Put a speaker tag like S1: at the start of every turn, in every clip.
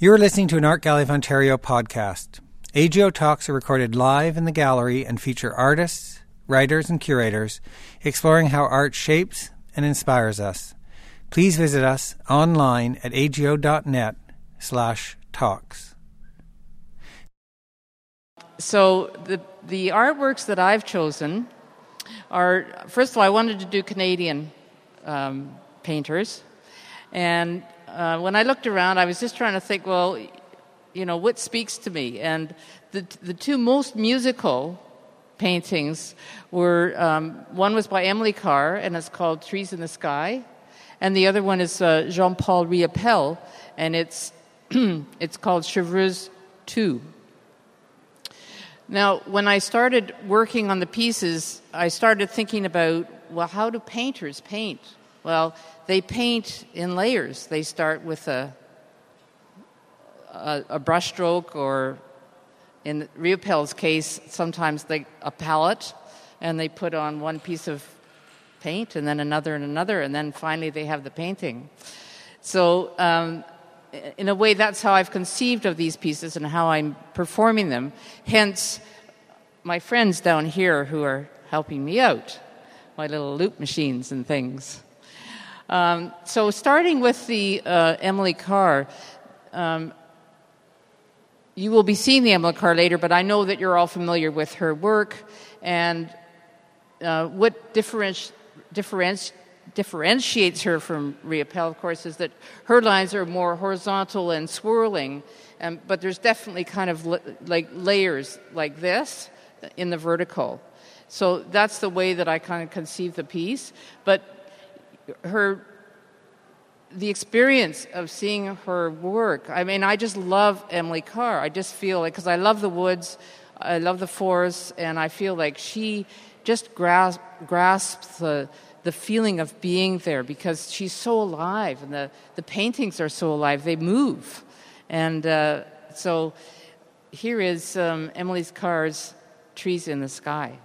S1: You are listening to an Art Gallery of Ontario podcast. AGO talks are recorded live in the gallery and feature artists, writers, and curators exploring how art shapes and inspires us. Please visit us online at ago.net slash talks.
S2: So the the artworks that I've chosen are first of all I wanted to do Canadian um, painters, and uh, when I looked around, I was just trying to think, well, you know, what speaks to me? And the, the two most musical paintings were um, one was by Emily Carr, and it's called Trees in the Sky, and the other one is uh, Jean Paul Riopelle, and it's, it's called Chevreuse 2. Now, when I started working on the pieces, I started thinking about, well, how do painters paint? Well, they paint in layers. They start with a, a, a brushstroke, or in Riopelle's case, sometimes they, a palette, and they put on one piece of paint, and then another and another, and then finally they have the painting. So, um, in a way, that's how I've conceived of these pieces and how I'm performing them. Hence, my friends down here who are helping me out, my little loop machines and things. Um, so, starting with the uh, Emily Carr, um, you will be seeing the Emily Carr later, but I know that you're all familiar with her work. And uh, what differenti- differenti- differentiates her from Riopelle, of course, is that her lines are more horizontal and swirling, but there's definitely kind of li- like layers like this in the vertical. So that's the way that I kind of conceive the piece. But her the experience of seeing her work. I mean i just love emily carr. I just feel like because i love the woods i love the forests and i feel like she just grasp, grasps the, the feeling of being there because she's so alive and the, the paintings are so alive. They move. And uh, so here is um, emily's carr's trees in the sky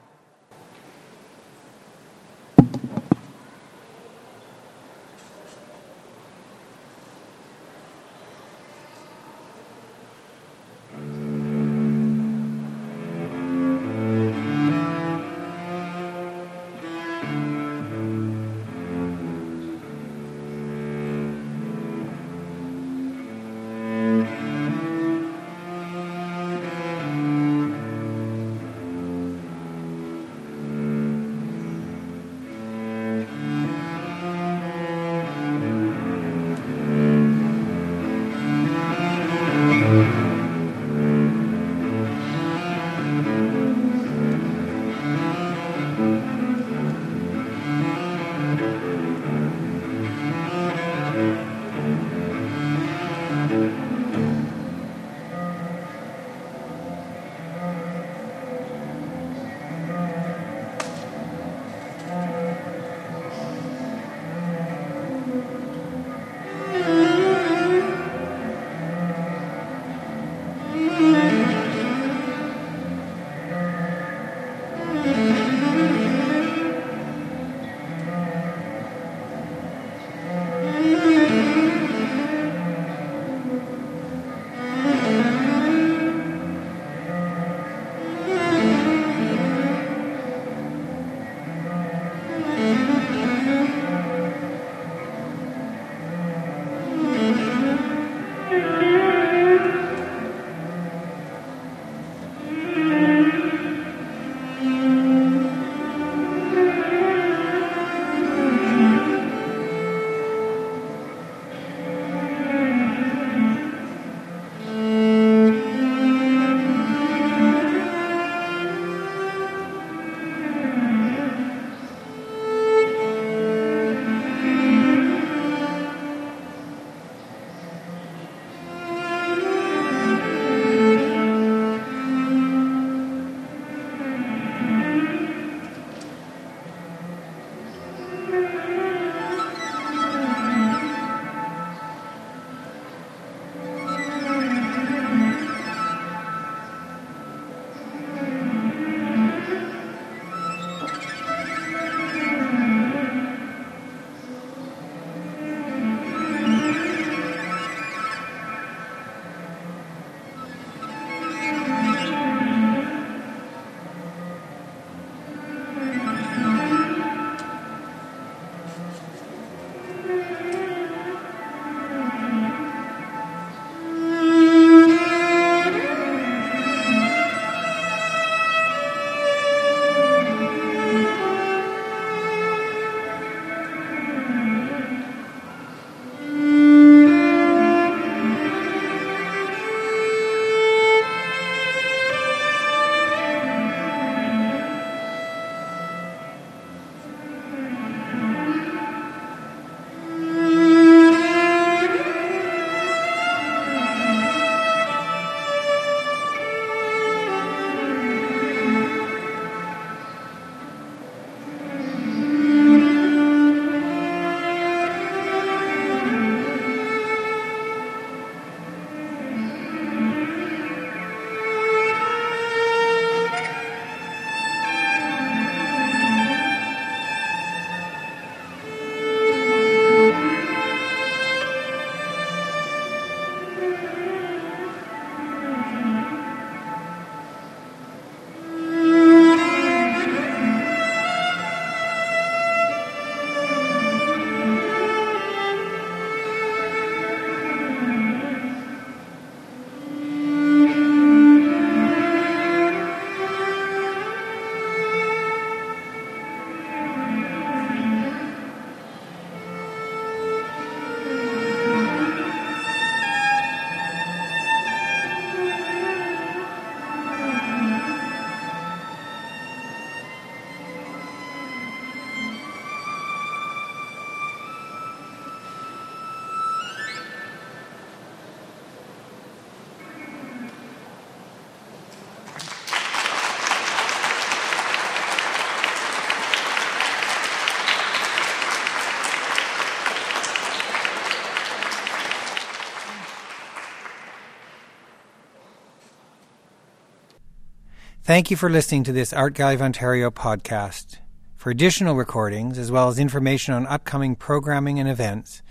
S1: Thank you for listening to this Art Gallery of Ontario podcast. For additional recordings, as well as information on upcoming programming and events,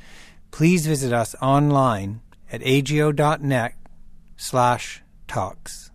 S1: please visit us online at ago.net slash talks.